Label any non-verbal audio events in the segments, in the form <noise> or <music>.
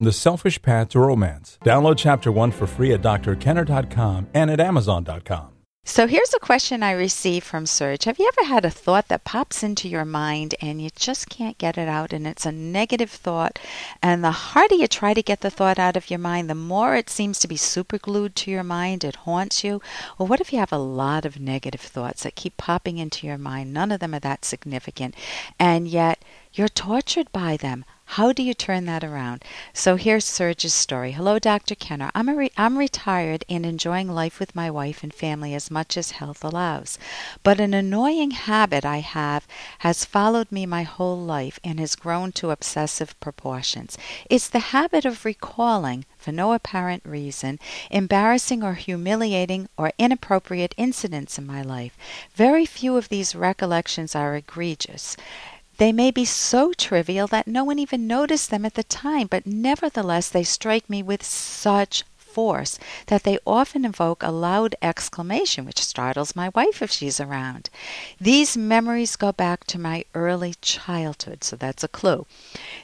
The Selfish Path to Romance. Download Chapter 1 for free at drkenner.com and at amazon.com. So here's a question I received from Serge. Have you ever had a thought that pops into your mind and you just can't get it out and it's a negative thought and the harder you try to get the thought out of your mind, the more it seems to be superglued to your mind, it haunts you? Well, what if you have a lot of negative thoughts that keep popping into your mind? None of them are that significant and yet you're tortured by them. How do you turn that around? So here's Serge's story. Hello, Dr. Kenner. I'm, re- I'm retired and enjoying life with my wife and family as much as health allows. But an annoying habit I have has followed me my whole life and has grown to obsessive proportions. It's the habit of recalling, for no apparent reason, embarrassing or humiliating or inappropriate incidents in my life. Very few of these recollections are egregious. They may be so trivial that no one even noticed them at the time, but nevertheless they strike me with such force that they often evoke a loud exclamation which startles my wife if she's around. These memories go back to my early childhood, so that's a clue.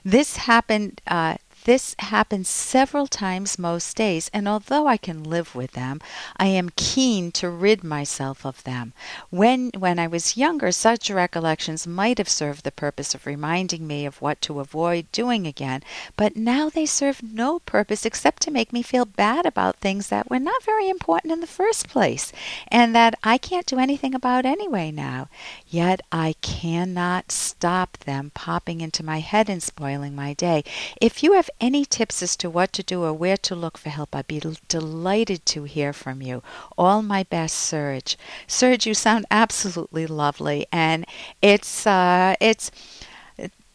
This happened uh, this happens several times most days, and although I can live with them, I am keen to rid myself of them. When when I was younger, such recollections might have served the purpose of reminding me of what to avoid doing again, but now they serve no purpose except to make me feel bad about things that were not very important in the first place, and that I can't do anything about anyway now. Yet I cannot stop them popping into my head and spoiling my day. If you have any tips as to what to do or where to look for help, I'd be delighted to hear from you. All my best, Serge. Serge, you sound absolutely lovely, and it's uh, it's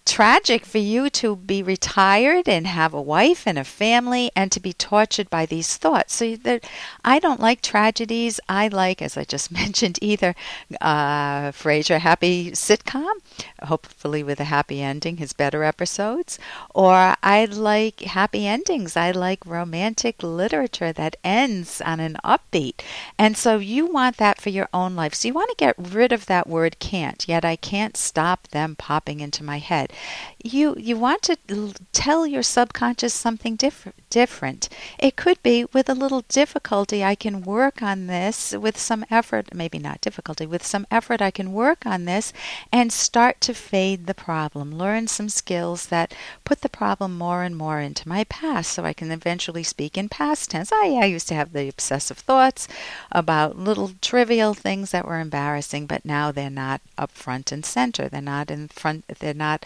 tragic for you to be retired and have a wife and a family and to be tortured by these thoughts. So that I don't like tragedies. I like, as I just <laughs> mentioned, either uh, Frasier happy sitcom, hopefully with a happy ending, his better episodes, or I like happy endings. I like romantic literature that ends on an upbeat. And so you want that for your own life. So you want to get rid of that word can't. Yet I can't stop them popping into my head you you want to tell your subconscious something different. It could be with a little difficulty i can work on this with some effort maybe not difficulty with some effort i can work on this and start to fade the problem. Learn some skills that put the problem more and more into my past so i can eventually speak in past tense. I used to have the obsessive thoughts about little trivial things that were embarrassing but now they're not up front and center. They're not in front they're not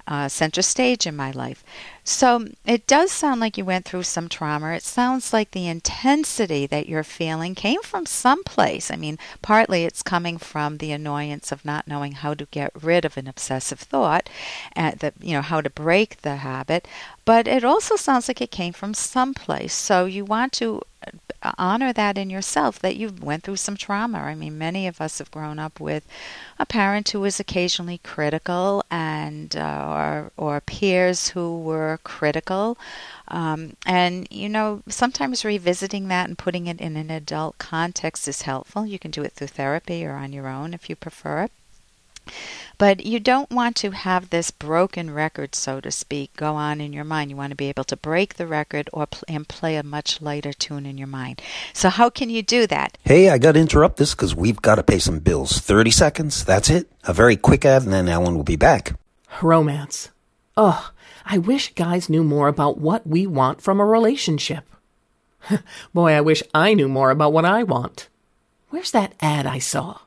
uh, center stage in my life. So it does sound like you went through some trauma. It sounds like the intensity that you're feeling came from someplace. I mean, partly it's coming from the annoyance of not knowing how to get rid of an obsessive thought, and that you know how to break the habit. But it also sounds like it came from someplace. So you want to honor that in yourself that you went through some trauma. I mean, many of us have grown up with a parent who was occasionally critical, and uh, or or peers who were critical. Um, and you know, sometimes revisiting that and putting it in an adult context is helpful. You can do it through therapy or on your own if you prefer it. But you don't want to have this broken record, so to speak, go on in your mind. You want to be able to break the record or pl- and play a much lighter tune in your mind. So how can you do that? Hey, I got to interrupt this because we've got to pay some bills. 30 seconds, that's it. A very quick ad, and then Ellen will be back. Romance. Ugh, I wish guys knew more about what we want from a relationship. <laughs> Boy, I wish I knew more about what I want. Where's that ad I saw?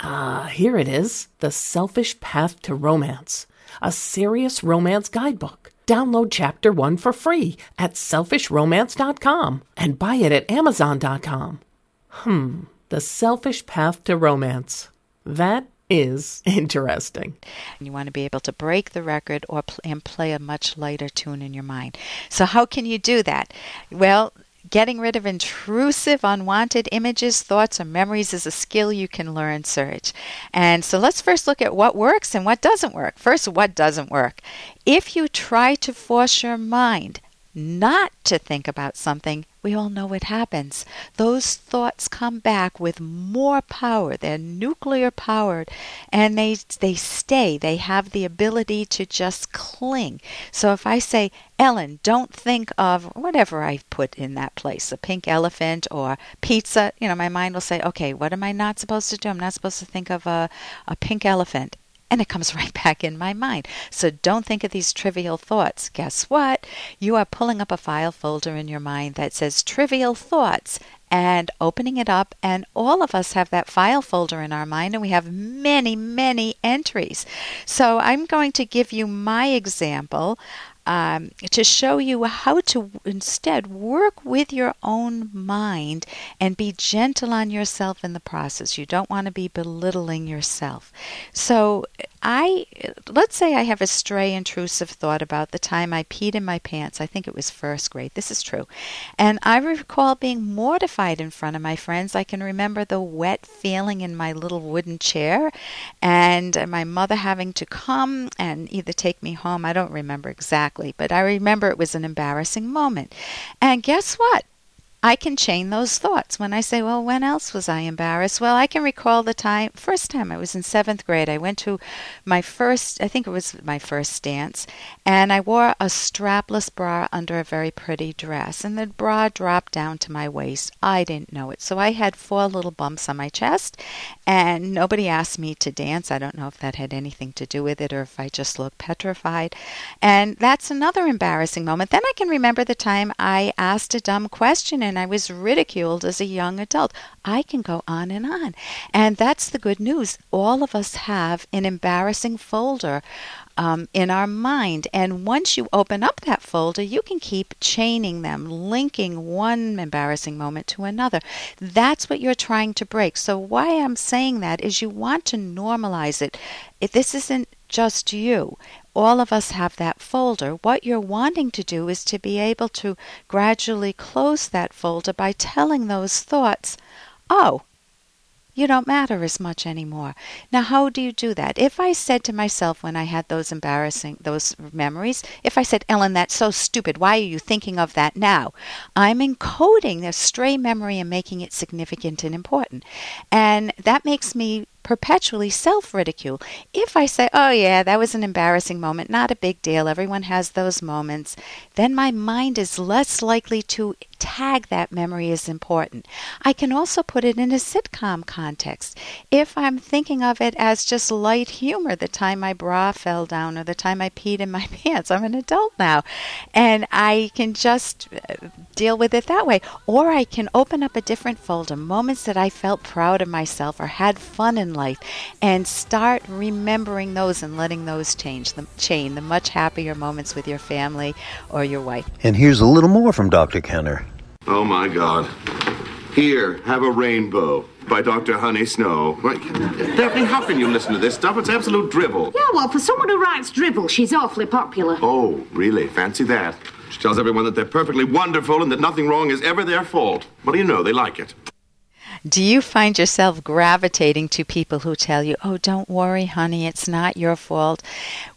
Ah, here it is The Selfish Path to Romance, a serious romance guidebook. Download chapter one for free at selfishromance.com and buy it at amazon.com. Hmm, The Selfish Path to Romance. That is <laughs> interesting. You want to be able to break the record or pl- and play a much lighter tune in your mind. So how can you do that? Well, Getting rid of intrusive, unwanted images, thoughts, or memories is a skill you can learn, Serge. And so let's first look at what works and what doesn't work. First, what doesn't work. If you try to force your mind not to think about something, we all know what happens. Those thoughts come back with more power. They're nuclear powered and they they stay. They have the ability to just cling. So if I say, Ellen, don't think of whatever I put in that place, a pink elephant or pizza, you know, my mind will say, okay, what am I not supposed to do? I'm not supposed to think of a, a pink elephant and it comes <laughs> right back in my mind. So don't think of these trivial thoughts. Guess what? You are pulling up a file folder in your mind that says trivial thoughts and opening it up and all of us have that file folder in our mind and we have many many entries so i'm going to give you my example um, to show you how to instead work with your own mind and be gentle on yourself in the process. You don't want to be belittling yourself. So, I let's say I have a stray intrusive thought about the time I peed in my pants. I think it was first grade. This is true. And I recall being mortified in front of my friends. I can remember the wet feeling in my little wooden chair and my mother having to come and either take me home. I don't remember exactly, but I remember it was an embarrassing moment. And guess what? I can chain those thoughts. When I say, well, when else was I embarrassed? Well, I can recall the time, first time I was in seventh grade. I went to my first, I think it was my first dance, and I wore a strapless bra under a very pretty dress, and the bra dropped down to my waist. I didn't know it. So I had four little bumps on my chest, and nobody asked me to dance. I don't know if that had anything to do with it or if I just looked petrified. And that's another embarrassing moment. Then I can remember the time I asked a dumb question and I was ridiculed as a young adult. I can go on and on. And that's the good news. All of us have an embarrassing folder um, in our mind. And once you open up that folder, you can keep chaining them, linking one embarrassing moment to another. That's what you're trying to break. So, why I'm saying that is you want to normalize it. If this isn't just you all of us have that folder. What you're wanting to do is to be able to gradually close that folder by telling those thoughts, oh, you don't matter as much anymore. Now, how do you do that? If I said to myself when I had those embarrassing, those memories, if I said, Ellen, that's so stupid, why are you thinking of that now? I'm encoding a stray memory and making it significant and important. And that makes me perpetually self ridicule. If I say, oh, yeah, that was an embarrassing moment, not a big deal, everyone has those moments, then my mind is less likely to tag that memory as important. I can also put it in a sitcom context. If I'm thinking of it as just light humor, the time my bra fell down or the time I peed in my <laughs> pants, I'm an adult now. And I can just uh, deal with it that way. Or I can open up a different folder, moments that I felt proud of myself or had fun in life, and start remembering those and letting those change the chain the much happier moments with your family or your wife. And here's a little more from Dr. Kenner. Oh my God. Here, have a rainbow by Dr. Honey Snow. Right. Daphne, how can you listen to this stuff? It's absolute drivel. Yeah, well, for someone who writes dribble, she's awfully popular. Oh, really? Fancy that. She tells everyone that they're perfectly wonderful and that nothing wrong is ever their fault. What do you know? They like it. Do you find yourself gravitating to people who tell you, oh, don't worry, honey, it's not your fault,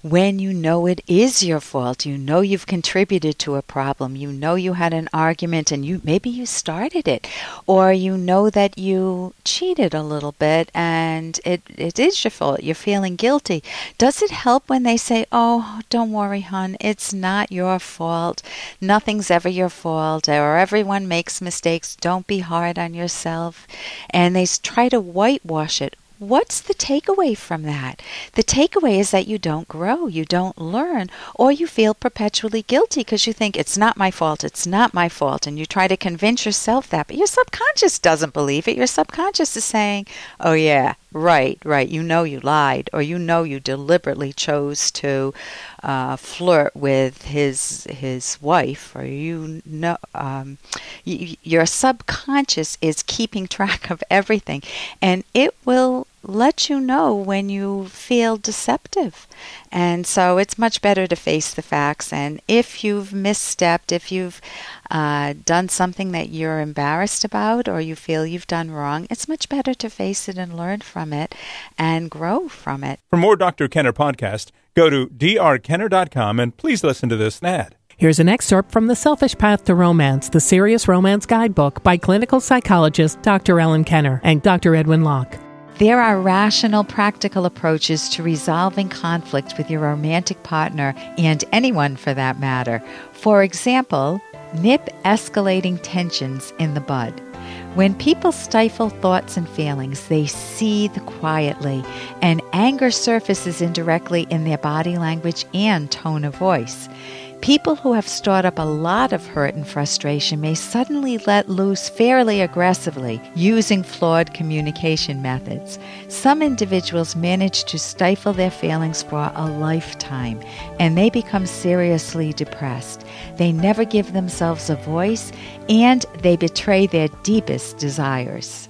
when you know it is your fault? You know you've contributed to a problem. You know you had an argument and you maybe you started it. Or you know that you cheated a little bit and it, it is your fault. You're feeling guilty. Does it help when they say, oh, don't worry, hon, it's not your fault. Nothing's ever your fault. Or everyone makes mistakes. Don't be hard on yourself and they try to whitewash it. What's the takeaway from that? The takeaway is that you don't grow, you don't learn, or you feel perpetually guilty because you think it's not my fault, it's not my fault, and you try to convince yourself that, but your subconscious doesn't believe it. Your subconscious is saying, oh, yeah, right, right, you know you lied, or you know you deliberately chose to uh, flirt with his his wife, or you know um, y- your subconscious is keeping <laughs> track of everything, and it will let you know when you feel deceptive. And so it's much better to face the facts. And if you've misstepped, if you've uh, done something that you're embarrassed about or you feel you've done wrong, it's much better to face it and learn from it and grow from it. For more Dr. Kenner podcast, go to drkenner.com and please listen to this ad. Here's an excerpt from The Selfish Path to Romance, the Serious Romance Guidebook by clinical psychologist Dr. Ellen Kenner and Dr. Edwin Locke. There are rational, practical approaches to resolving conflict with your romantic partner and anyone for that matter. For example, nip escalating tensions in the bud. When people stifle thoughts and feelings, they seethe quietly, and anger surfaces indirectly in their body language and tone of voice. People who have stored up a lot of hurt and frustration may suddenly let loose fairly aggressively using flawed communication methods. Some individuals manage to stifle their feelings for a lifetime and they become seriously depressed. They never give themselves a voice and they betray their deepest desires.